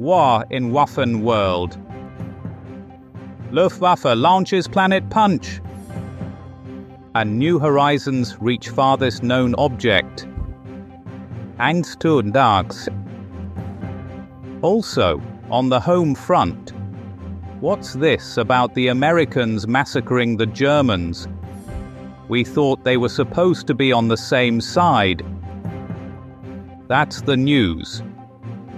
War in Waffen World. Luftwaffe launches Planet Punch. And New Horizons reach farthest known object. Eins Also, on the home front, what's this about the Americans massacring the Germans? We thought they were supposed to be on the same side. That's the news.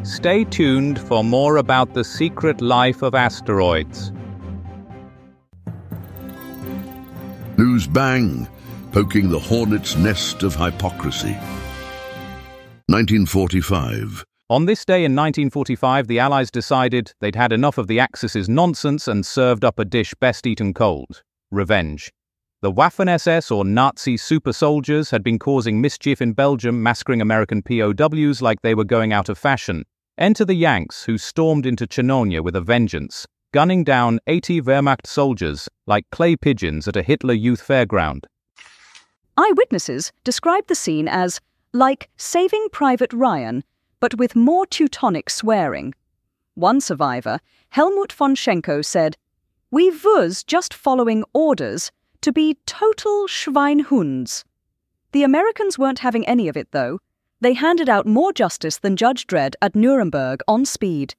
Stay tuned for more about the secret life of asteroids. News Bang, poking the hornet's nest of hypocrisy. 1945. On this day in 1945, the Allies decided they'd had enough of the Axis's nonsense and served up a dish best eaten cold revenge. The Waffen SS, or Nazi super soldiers, had been causing mischief in Belgium, massacring American POWs like they were going out of fashion. Enter the Yanks, who stormed into Chenogne with a vengeance, gunning down 80 Wehrmacht soldiers like clay pigeons at a Hitler Youth fairground. Eyewitnesses described the scene as like Saving Private Ryan, but with more Teutonic swearing. One survivor, Helmut von Schenko, said, We was just following orders to be total Schweinhunds. The Americans weren't having any of it, though. They handed out more justice than Judge Dredd at Nuremberg on speed.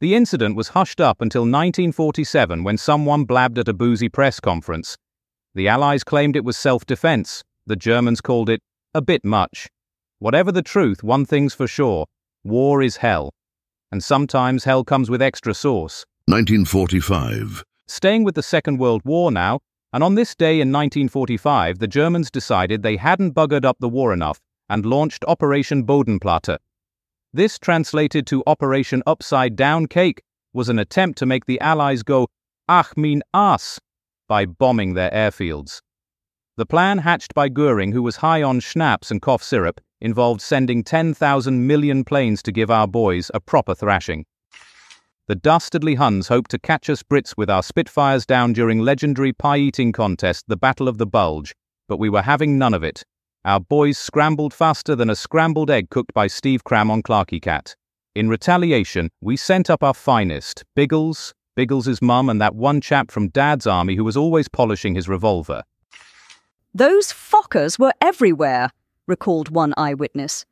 The incident was hushed up until 1947 when someone blabbed at a boozy press conference. The Allies claimed it was self defense. The Germans called it a bit much. Whatever the truth, one thing's for sure war is hell. And sometimes hell comes with extra sauce. 1945. Staying with the Second World War now, and on this day in 1945, the Germans decided they hadn't buggered up the war enough and launched Operation Bodenplatte. This, translated to Operation Upside Down Cake, was an attempt to make the Allies go, ach mein ass, by bombing their airfields. The plan hatched by Goering, who was high on schnapps and cough syrup, involved sending 10,000 million planes to give our boys a proper thrashing. The dastardly Huns hoped to catch us Brits with our Spitfires down during legendary pie eating contest, the Battle of the Bulge, but we were having none of it. Our boys scrambled faster than a scrambled egg cooked by Steve Cram on Clarky Cat. In retaliation, we sent up our finest Biggles, Biggles's mum, and that one chap from Dad's army who was always polishing his revolver. Those Fokkers were everywhere, recalled one eyewitness.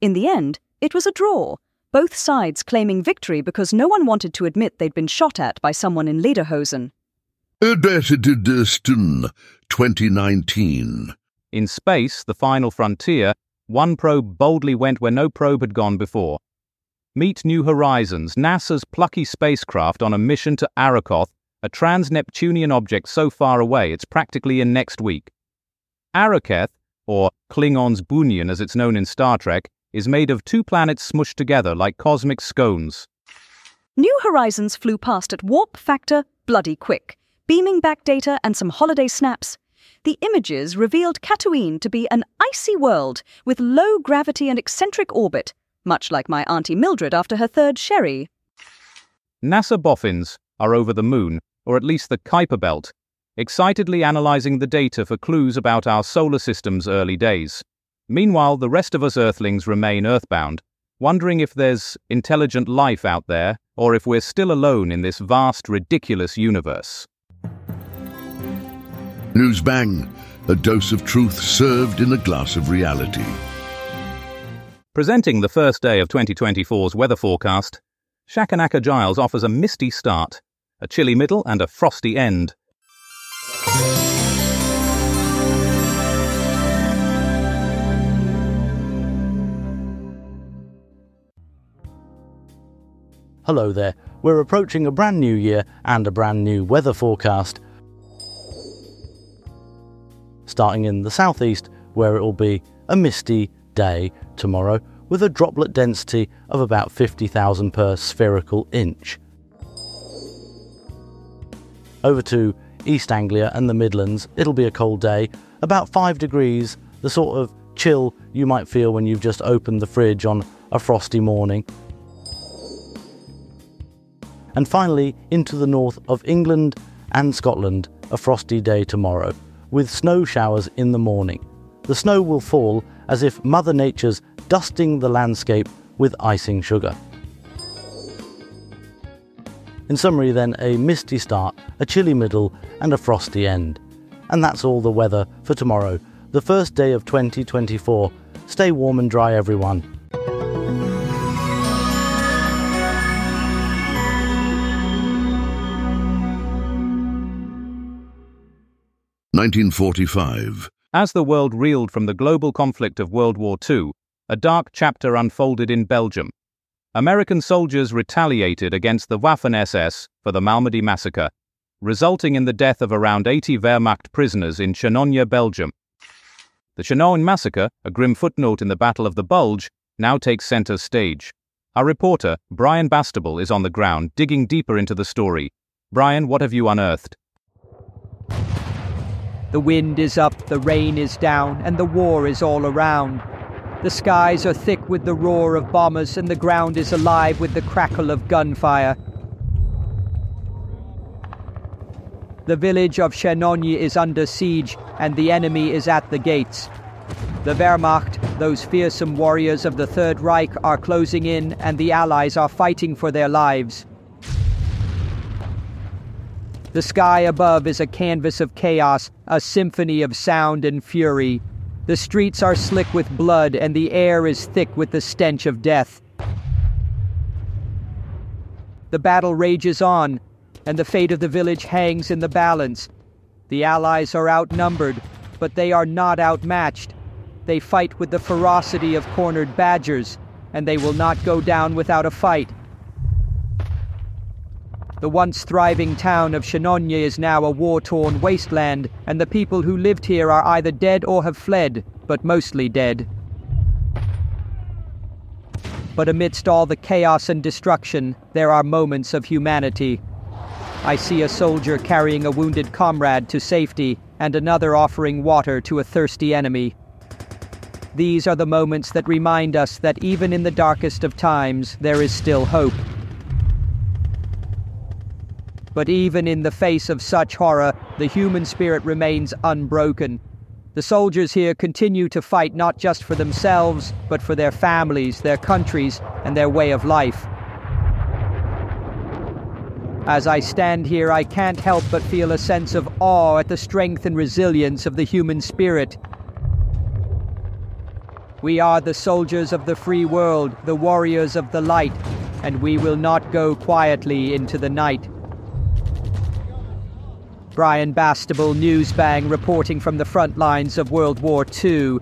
In the end, it was a draw, both sides claiming victory because no one wanted to admit they'd been shot at by someone in Lederhosen. Dresden, 2019. In space, the final frontier, one probe boldly went where no probe had gone before. Meet New Horizons, NASA's plucky spacecraft on a mission to Arrokoth, a trans Neptunian object so far away it's practically in next week. Arrokoth, or Klingon's Bunyan as it's known in Star Trek, is made of two planets smushed together like cosmic scones. New Horizons flew past at warp factor bloody quick, beaming back data and some holiday snaps the images revealed Tatooine to be an icy world with low gravity and eccentric orbit, much like my Auntie Mildred after her third sherry. NASA boffins are over the moon, or at least the Kuiper Belt, excitedly analyzing the data for clues about our solar system's early days. Meanwhile, the rest of us Earthlings remain earthbound, wondering if there's intelligent life out there, or if we're still alone in this vast, ridiculous universe. News Bang, a dose of truth served in a glass of reality. Presenting the first day of 2024's weather forecast, Shakanaka Giles offers a misty start, a chilly middle, and a frosty end. Hello there. We're approaching a brand new year and a brand new weather forecast starting in the southeast, where it will be a misty day tomorrow with a droplet density of about 50,000 per spherical inch. Over to East Anglia and the Midlands, it'll be a cold day, about 5 degrees, the sort of chill you might feel when you've just opened the fridge on a frosty morning. And finally, into the north of England and Scotland, a frosty day tomorrow with snow showers in the morning. The snow will fall as if Mother Nature's dusting the landscape with icing sugar. In summary, then, a misty start, a chilly middle, and a frosty end. And that's all the weather for tomorrow, the first day of 2024. Stay warm and dry, everyone. 1945. As the world reeled from the global conflict of World War II, a dark chapter unfolded in Belgium. American soldiers retaliated against the Waffen SS for the Malmedy massacre, resulting in the death of around 80 Wehrmacht prisoners in Chenogne, Belgium. The Chenogne massacre, a grim footnote in the Battle of the Bulge, now takes center stage. Our reporter, Brian Bastable, is on the ground, digging deeper into the story. Brian, what have you unearthed? The wind is up, the rain is down, and the war is all around. The skies are thick with the roar of bombers, and the ground is alive with the crackle of gunfire. The village of Chenogne is under siege, and the enemy is at the gates. The Wehrmacht, those fearsome warriors of the Third Reich, are closing in, and the Allies are fighting for their lives. The sky above is a canvas of chaos, a symphony of sound and fury. The streets are slick with blood, and the air is thick with the stench of death. The battle rages on, and the fate of the village hangs in the balance. The Allies are outnumbered, but they are not outmatched. They fight with the ferocity of cornered badgers, and they will not go down without a fight. The once thriving town of Chenogne is now a war torn wasteland, and the people who lived here are either dead or have fled, but mostly dead. But amidst all the chaos and destruction, there are moments of humanity. I see a soldier carrying a wounded comrade to safety, and another offering water to a thirsty enemy. These are the moments that remind us that even in the darkest of times, there is still hope. But even in the face of such horror, the human spirit remains unbroken. The soldiers here continue to fight not just for themselves, but for their families, their countries, and their way of life. As I stand here, I can't help but feel a sense of awe at the strength and resilience of the human spirit. We are the soldiers of the free world, the warriors of the light, and we will not go quietly into the night. Brian Bastable, Newsbang, reporting from the front lines of World War II.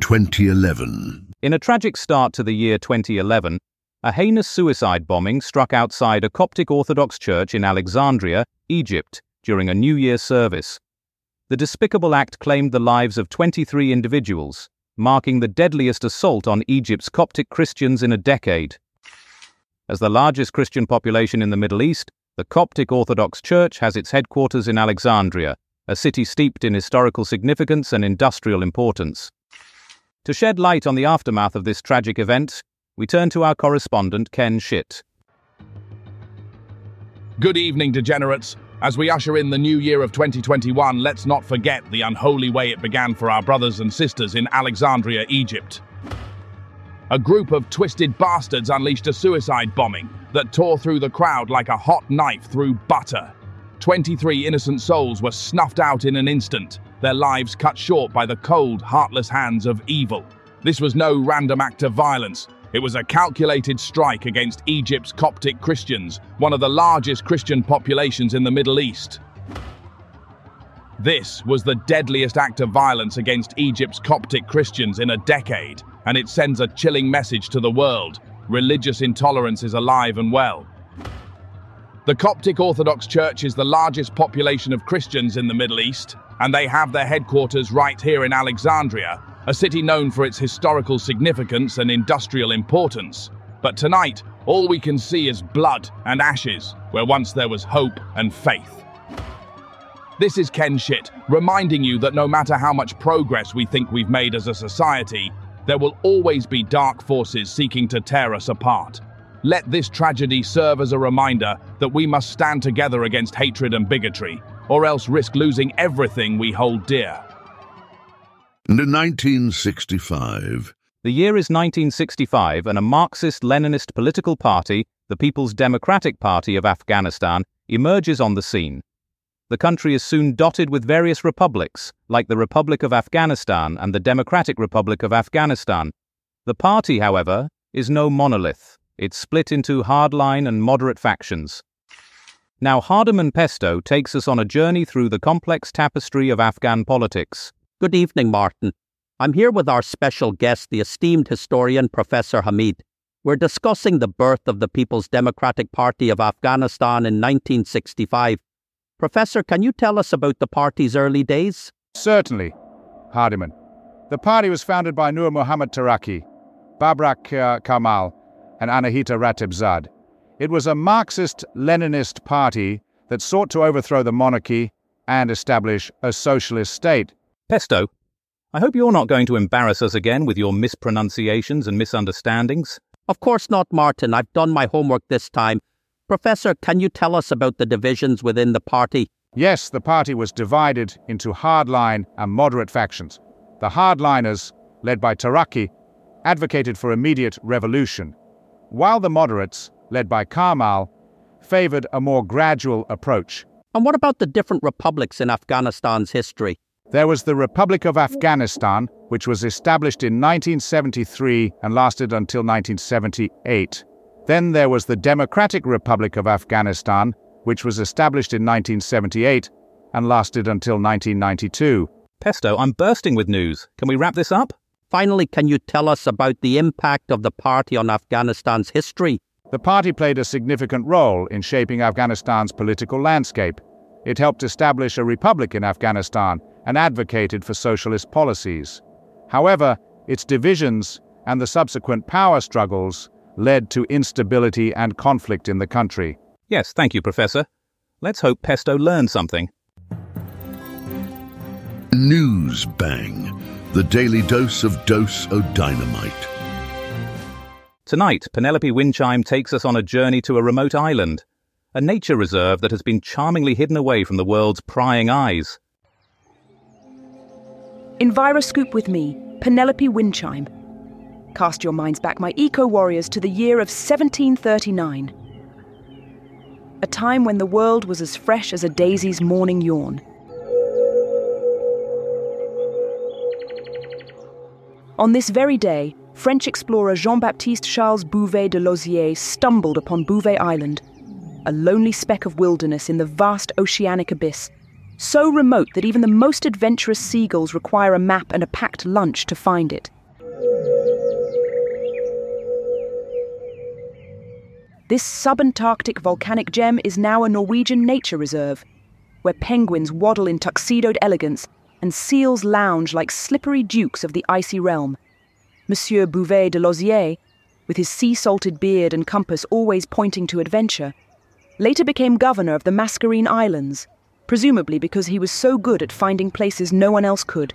2011. In a tragic start to the year 2011, a heinous suicide bombing struck outside a Coptic Orthodox church in Alexandria, Egypt, during a New Year service. The despicable act claimed the lives of 23 individuals, marking the deadliest assault on Egypt's Coptic Christians in a decade. As the largest Christian population in the Middle East, the Coptic Orthodox Church has its headquarters in Alexandria, a city steeped in historical significance and industrial importance. To shed light on the aftermath of this tragic event, we turn to our correspondent Ken Schitt. Good evening, degenerates. As we usher in the new year of 2021, let's not forget the unholy way it began for our brothers and sisters in Alexandria, Egypt. A group of twisted bastards unleashed a suicide bombing that tore through the crowd like a hot knife through butter. 23 innocent souls were snuffed out in an instant, their lives cut short by the cold, heartless hands of evil. This was no random act of violence. It was a calculated strike against Egypt's Coptic Christians, one of the largest Christian populations in the Middle East. This was the deadliest act of violence against Egypt's Coptic Christians in a decade, and it sends a chilling message to the world religious intolerance is alive and well. The Coptic Orthodox Church is the largest population of Christians in the Middle East, and they have their headquarters right here in Alexandria, a city known for its historical significance and industrial importance. But tonight, all we can see is blood and ashes, where once there was hope and faith. This is Ken Schitt, reminding you that no matter how much progress we think we've made as a society, there will always be dark forces seeking to tear us apart. Let this tragedy serve as a reminder that we must stand together against hatred and bigotry, or else risk losing everything we hold dear. And in 1965, The year is 1965, and a Marxist Leninist political party, the People's Democratic Party of Afghanistan, emerges on the scene. The country is soon dotted with various republics, like the Republic of Afghanistan and the Democratic Republic of Afghanistan. The party, however, is no monolith. It's split into hardline and moderate factions. Now, Hardiman Pesto takes us on a journey through the complex tapestry of Afghan politics. Good evening, Martin. I'm here with our special guest, the esteemed historian Professor Hamid. We're discussing the birth of the People's Democratic Party of Afghanistan in 1965. Professor, can you tell us about the party's early days? Certainly, Hardiman. The party was founded by Nur Muhammad Taraki, Babrak uh, Karmal, and Anahita Ratebzad. It was a Marxist Leninist party that sought to overthrow the monarchy and establish a socialist state. Pesto, I hope you're not going to embarrass us again with your mispronunciations and misunderstandings. Of course not, Martin. I've done my homework this time. Professor, can you tell us about the divisions within the party? Yes, the party was divided into hardline and moderate factions. The hardliners, led by Taraki, advocated for immediate revolution, while the moderates, led by Karmal, favored a more gradual approach. And what about the different republics in Afghanistan's history? There was the Republic of Afghanistan, which was established in 1973 and lasted until 1978. Then there was the Democratic Republic of Afghanistan, which was established in 1978 and lasted until 1992. Pesto, I'm bursting with news. Can we wrap this up? Finally, can you tell us about the impact of the party on Afghanistan's history? The party played a significant role in shaping Afghanistan's political landscape. It helped establish a republic in Afghanistan and advocated for socialist policies. However, its divisions and the subsequent power struggles led to instability and conflict in the country. Yes, thank you, Professor. Let's hope Pesto learned something. News Bang, the daily dose of Dose O Dynamite. Tonight, Penelope Windchime takes us on a journey to a remote island, a nature reserve that has been charmingly hidden away from the world's prying eyes. Enviroscoop with me, Penelope Windchime. Cast your minds back, my eco warriors, to the year of 1739. A time when the world was as fresh as a daisy's morning yawn. On this very day, French explorer Jean Baptiste Charles Bouvet de Lozier stumbled upon Bouvet Island, a lonely speck of wilderness in the vast oceanic abyss, so remote that even the most adventurous seagulls require a map and a packed lunch to find it. This subantarctic volcanic gem is now a Norwegian nature reserve, where penguins waddle in tuxedoed elegance and seals lounge like slippery dukes of the icy realm. Monsieur Bouvet de Lozier, with his sea salted beard and compass always pointing to adventure, later became governor of the Mascarene Islands, presumably because he was so good at finding places no one else could.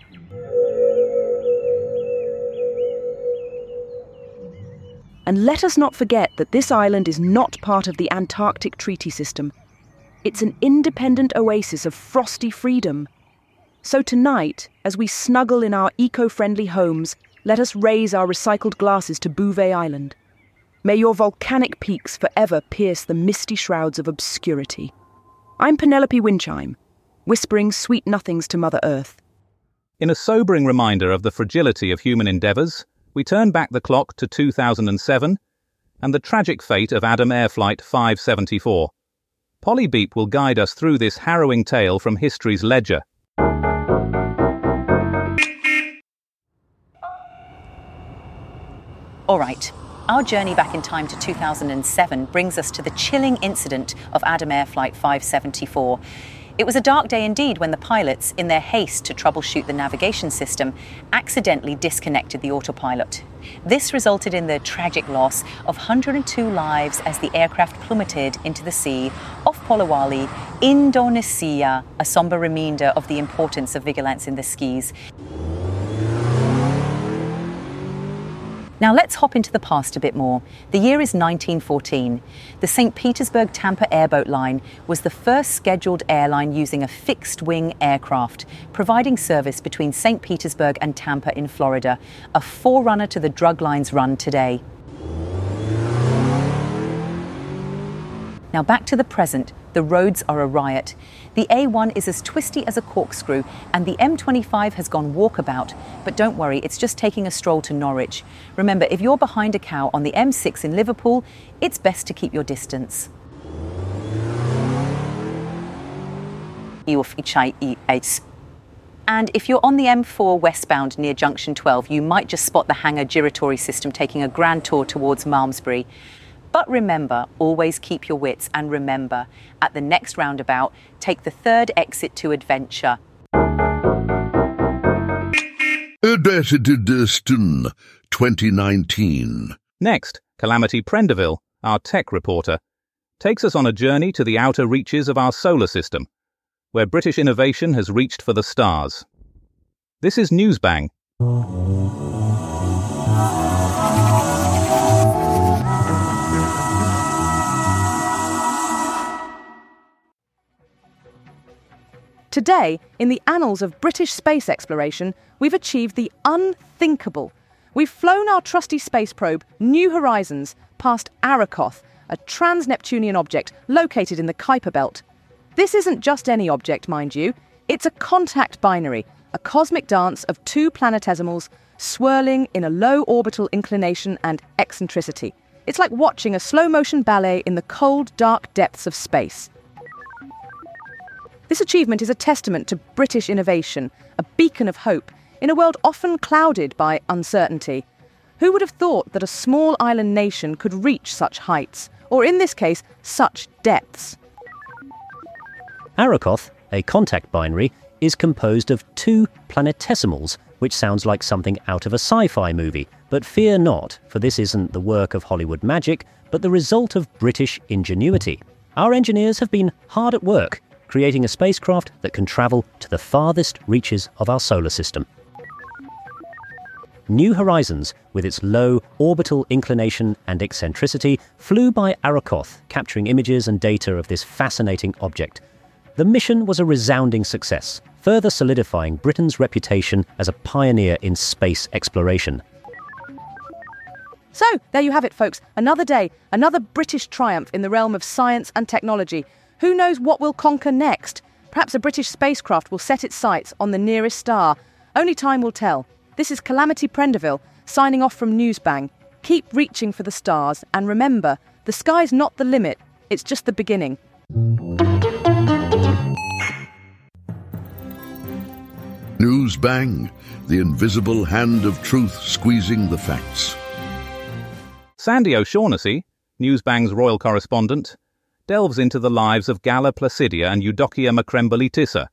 And let us not forget that this island is not part of the Antarctic Treaty System. It's an independent oasis of frosty freedom. So tonight, as we snuggle in our eco friendly homes, let us raise our recycled glasses to Bouvet Island. May your volcanic peaks forever pierce the misty shrouds of obscurity. I'm Penelope Windchime, whispering sweet nothings to Mother Earth. In a sobering reminder of the fragility of human endeavours, we turn back the clock to 2007 and the tragic fate of Adam Air Flight 574. Polly Beep will guide us through this harrowing tale from history's ledger. All right. Our journey back in time to 2007 brings us to the chilling incident of Adam Air Flight 574. It was a dark day indeed when the pilots, in their haste to troubleshoot the navigation system, accidentally disconnected the autopilot. This resulted in the tragic loss of 102 lives as the aircraft plummeted into the sea off Polewali, Indonesia, a somber reminder of the importance of vigilance in the skis. Now let's hop into the past a bit more. The year is 1914. The St. Petersburg Tampa airboat line was the first scheduled airline using a fixed wing aircraft, providing service between St. Petersburg and Tampa in Florida, a forerunner to the drug lines run today. Now back to the present. The roads are a riot. The A1 is as twisty as a corkscrew, and the M25 has gone walkabout. But don't worry, it's just taking a stroll to Norwich. Remember, if you're behind a cow on the M6 in Liverpool, it's best to keep your distance. And if you're on the M4 westbound near Junction 12, you might just spot the hangar gyratory system taking a grand tour towards Malmesbury. But remember, always keep your wits and remember, at the next roundabout, take the third exit to adventure. Destin 2019. Next, Calamity Prendeville, our tech reporter, takes us on a journey to the outer reaches of our solar system, where British innovation has reached for the stars. This is Newsbang. Today, in the annals of British space exploration, we've achieved the unthinkable. We've flown our trusty space probe, New Horizons, past Arrokoth, a trans Neptunian object located in the Kuiper Belt. This isn't just any object, mind you, it's a contact binary, a cosmic dance of two planetesimals swirling in a low orbital inclination and eccentricity. It's like watching a slow motion ballet in the cold, dark depths of space. This achievement is a testament to British innovation, a beacon of hope, in a world often clouded by uncertainty. Who would have thought that a small island nation could reach such heights, or in this case, such depths? Arrokoth, a contact binary, is composed of two planetesimals, which sounds like something out of a sci fi movie. But fear not, for this isn't the work of Hollywood magic, but the result of British ingenuity. Our engineers have been hard at work creating a spacecraft that can travel to the farthest reaches of our solar system. New Horizons, with its low orbital inclination and eccentricity, flew by Arrokoth, capturing images and data of this fascinating object. The mission was a resounding success, further solidifying Britain's reputation as a pioneer in space exploration. So, there you have it, folks. Another day, another British triumph in the realm of science and technology. Who knows what we'll conquer next? Perhaps a British spacecraft will set its sights on the nearest star. Only time will tell. This is Calamity Prendeville, signing off from Newsbang. Keep reaching for the stars, and remember, the sky's not the limit, it's just the beginning. Newsbang, the invisible hand of truth squeezing the facts. Sandy O'Shaughnessy, Newsbang's royal correspondent, delves into the lives of Galla Placidia and Eudokia Macrembolitissa,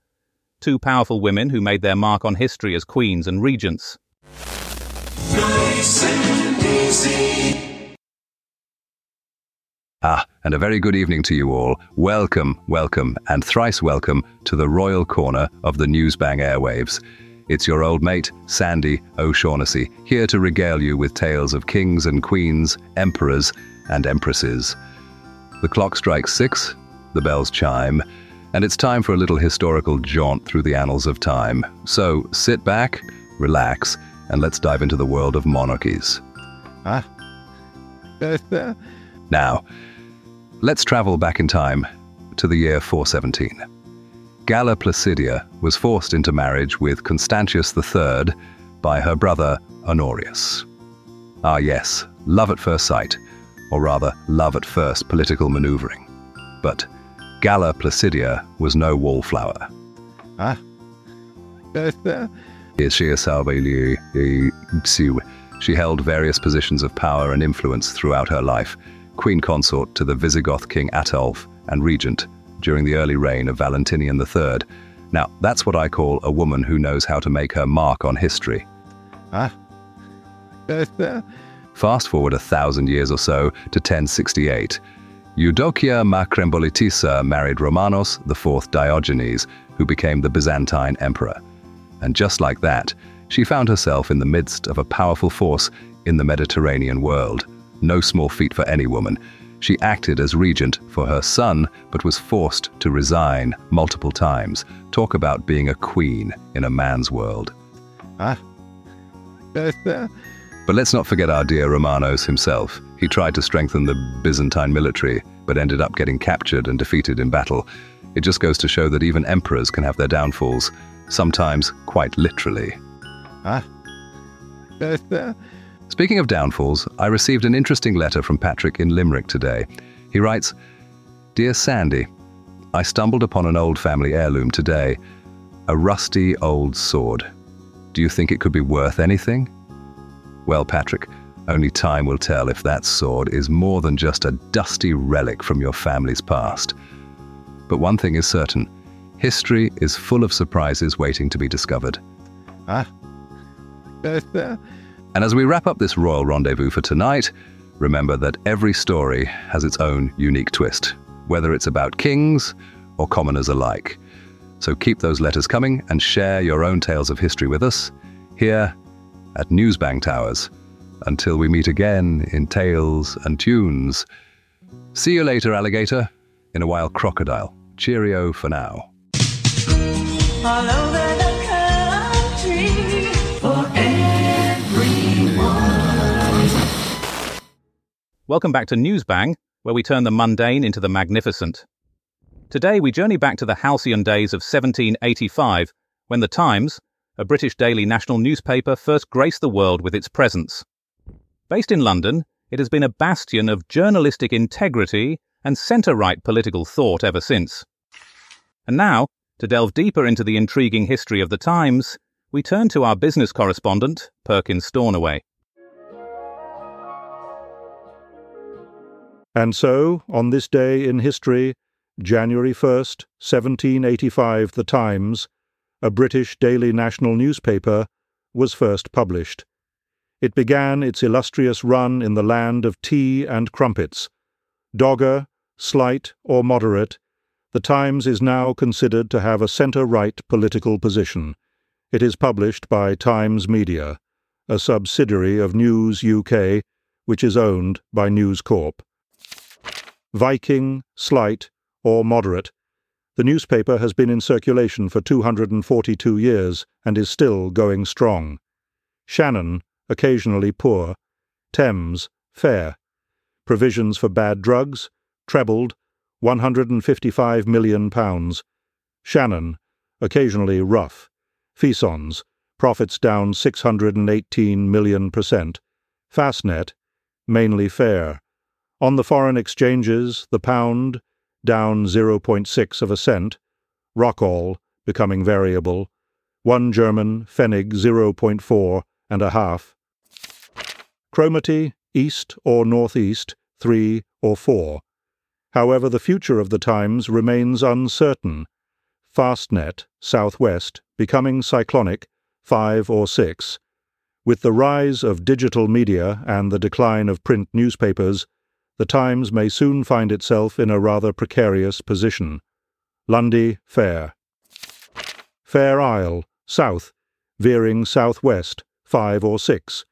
two powerful women who made their mark on history as queens and regents. Nice ah, and a very good evening to you all. Welcome, welcome, and thrice welcome to the royal corner of the Newsbang airwaves. It's your old mate, Sandy O'Shaughnessy, here to regale you with tales of kings and queens, emperors and empresses. The clock strikes six, the bells chime, and it's time for a little historical jaunt through the annals of time. So sit back, relax, and let's dive into the world of monarchies. Ah. now, let's travel back in time to the year 417. Galla Placidia was forced into marriage with Constantius III by her brother Honorius. Ah, yes, love at first sight or rather love at first political maneuvering. But Galla Placidia was no wallflower. Ah. She held various positions of power and influence throughout her life, queen consort to the Visigoth king Ataulf and regent during the early reign of Valentinian III. Now, that's what I call a woman who knows how to make her mark on history. Ah. Fast forward a thousand years or so to 1068. Eudokia Macrembolitissa married Romanos IV Diogenes, who became the Byzantine emperor. And just like that, she found herself in the midst of a powerful force in the Mediterranean world. No small feat for any woman. She acted as regent for her son, but was forced to resign multiple times. Talk about being a queen in a man's world. Ah. But let's not forget our dear Romanos himself. He tried to strengthen the Byzantine military, but ended up getting captured and defeated in battle. It just goes to show that even emperors can have their downfalls, sometimes quite literally. Ah. Speaking of downfalls, I received an interesting letter from Patrick in Limerick today. He writes Dear Sandy, I stumbled upon an old family heirloom today, a rusty old sword. Do you think it could be worth anything? Well, Patrick, only time will tell if that sword is more than just a dusty relic from your family's past. But one thing is certain history is full of surprises waiting to be discovered. Ah. And as we wrap up this royal rendezvous for tonight, remember that every story has its own unique twist, whether it's about kings or commoners alike. So keep those letters coming and share your own tales of history with us here at Newsbang Towers. Until we meet again in Tales and Tunes. See you later, alligator, in a wild crocodile. Cheerio for now. all over the country for everyone. Welcome back to Newsbang, where we turn the mundane into the magnificent. Today we journey back to the halcyon days of 1785, when The Times, a British daily national newspaper, first graced the world with its presence. Based in London, it has been a bastion of journalistic integrity and centre-right political thought ever since. And now, to delve deeper into the intriguing history of The Times, we turn to our business correspondent, Perkins Stornoway. And so, on this day in history, January 1st, 1785, The Times, a British daily national newspaper, was first published. It began its illustrious run in the land of tea and crumpets. Dogger, slight, or moderate, The Times is now considered to have a centre-right political position. It is published by Times Media, a subsidiary of News UK, which is owned by News Corp. Viking, slight, or moderate, the newspaper has been in circulation for 242 years and is still going strong. Shannon, occasionally poor. Thames, fair. Provisions for bad drugs, trebled, £155 million. Shannon, occasionally rough. Fisons, profits down 618 million percent. Fastnet, mainly fair. On the foreign exchanges, the pound, down 0.6 of a cent. Rockall, becoming variable. One German, Pfennig 0.4 and a half. Cromarty, east or northeast, 3 or 4. However, the future of the Times remains uncertain. Fastnet, southwest, becoming cyclonic, 5 or 6. With the rise of digital media and the decline of print newspapers, the Times may soon find itself in a rather precarious position. Lundy, Fair. Fair Isle, south, veering southwest, 5 or 6.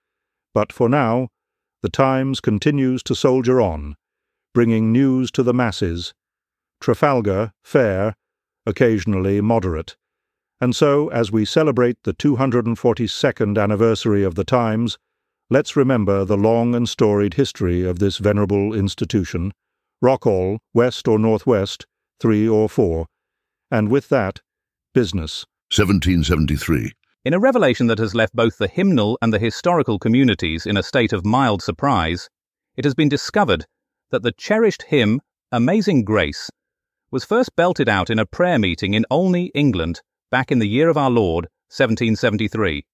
But for now, the Times continues to soldier on, bringing news to the masses. Trafalgar, fair, occasionally moderate. And so, as we celebrate the 242nd anniversary of the Times, let's remember the long and storied history of this venerable institution. Rockall, west or northwest, 3 or 4. And with that, business. 1773. In a revelation that has left both the hymnal and the historical communities in a state of mild surprise, it has been discovered that the cherished hymn, Amazing Grace, was first belted out in a prayer meeting in Olney, England, back in the year of our Lord, 1773.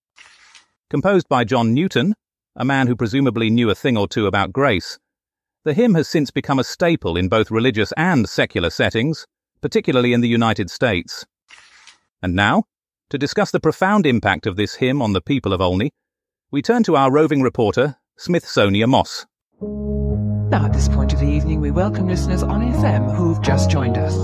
Composed by John Newton, a man who presumably knew a thing or two about grace, the hymn has since become a staple in both religious and secular settings, particularly in the United States. And now, to discuss the profound impact of this hymn on the people of Olney, we turn to our roving reporter, Smithsonia Moss. Now, at this point of the evening, we welcome listeners on FM who've just joined us.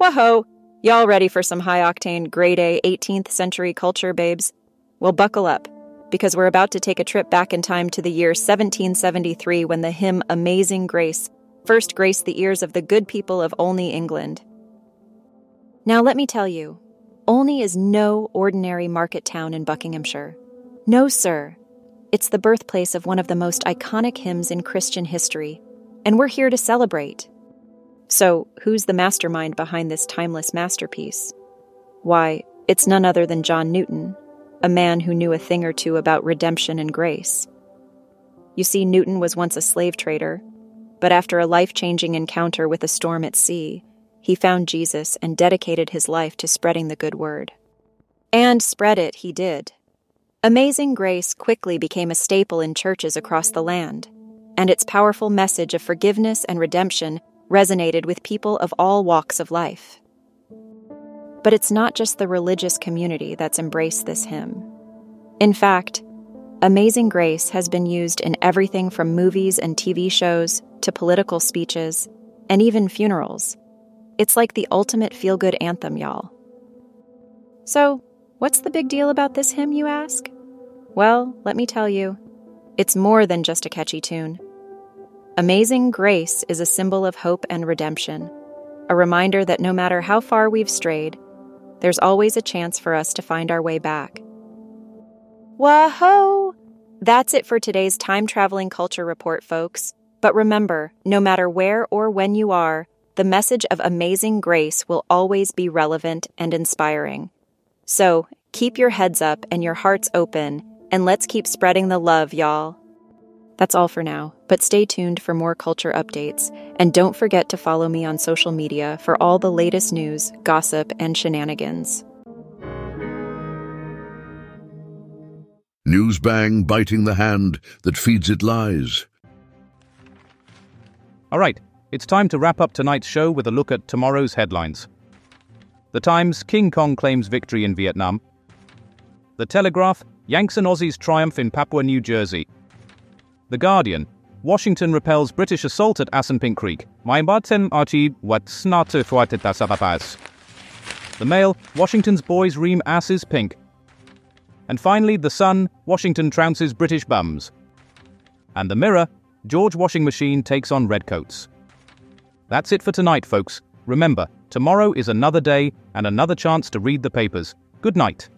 Whoa! Y'all ready for some high octane, grade A 18th century culture, babes? Well, buckle up, because we're about to take a trip back in time to the year 1773 when the hymn Amazing Grace first graced the ears of the good people of Olney, England. Now, let me tell you, Olney is no ordinary market town in Buckinghamshire. No, sir. It's the birthplace of one of the most iconic hymns in Christian history, and we're here to celebrate. So, who's the mastermind behind this timeless masterpiece? Why, it's none other than John Newton, a man who knew a thing or two about redemption and grace. You see, Newton was once a slave trader, but after a life changing encounter with a storm at sea, he found Jesus and dedicated his life to spreading the good word. And spread it he did. Amazing Grace quickly became a staple in churches across the land, and its powerful message of forgiveness and redemption resonated with people of all walks of life. But it's not just the religious community that's embraced this hymn. In fact, Amazing Grace has been used in everything from movies and TV shows to political speeches and even funerals. It's like the ultimate feel good anthem, y'all. So, what's the big deal about this hymn, you ask? Well, let me tell you, it's more than just a catchy tune. Amazing Grace is a symbol of hope and redemption, a reminder that no matter how far we've strayed, there's always a chance for us to find our way back. Whoa! That's it for today's time traveling culture report, folks. But remember, no matter where or when you are, the message of amazing grace will always be relevant and inspiring. So keep your heads up and your hearts open, and let's keep spreading the love, y'all. That's all for now, but stay tuned for more culture updates, and don't forget to follow me on social media for all the latest news, gossip, and shenanigans. Newsbang biting the hand that feeds it lies. All right, it's time to wrap up tonight's show with a look at tomorrow's headlines. The Times King Kong claims victory in Vietnam. The Telegraph Yanks and Aussies triumph in Papua New Jersey. The Guardian Washington repels British assault at Assunpink Creek. Maimbatem archi wat snarte fuatetasapapas. The Mail Washington's boys ream asses pink. And finally, The Sun Washington trounces British bums. And The Mirror George Washing Machine takes on Redcoats. That's it for tonight, folks. Remember, tomorrow is another day and another chance to read the papers. Good night.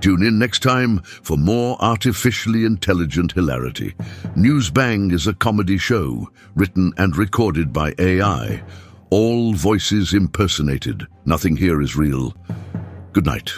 Tune in next time for more artificially intelligent hilarity. Newsbang is a comedy show written and recorded by AI. All voices impersonated. Nothing here is real. Good night.